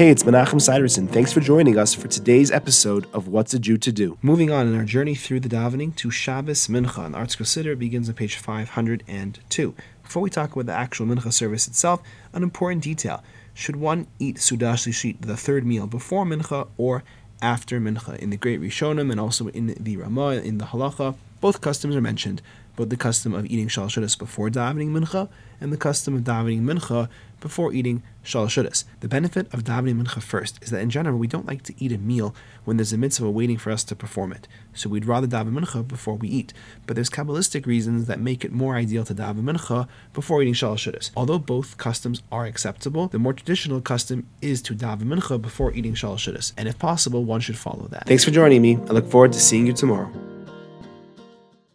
Hey, it's Menachem Siderson. Thanks for joining us for today's episode of What's a Jew to Do. Moving on in our journey through the davening to Shabbos Mincha, and ArtScroll Siddur begins on page 502. Before we talk about the actual Mincha service itself, an important detail. Should one eat Seudah Shlishit, the third meal, before Mincha or after Mincha? In the Great Rishonim and also in the Ramah, in the Halacha, both customs are mentioned, both the custom of eating Shal before davening Mincha and the custom of davening Mincha before eating Shal The benefit of davening Mincha first is that in general we don't like to eat a meal when there's a mitzvah waiting for us to perform it. So we'd rather daven Mincha before we eat. But there's Kabbalistic reasons that make it more ideal to daven Mincha before eating Shal Although both customs are acceptable, the more traditional custom is to daven Mincha before eating Shal And if possible, one should follow that. Thanks for joining me. I look forward to seeing you tomorrow.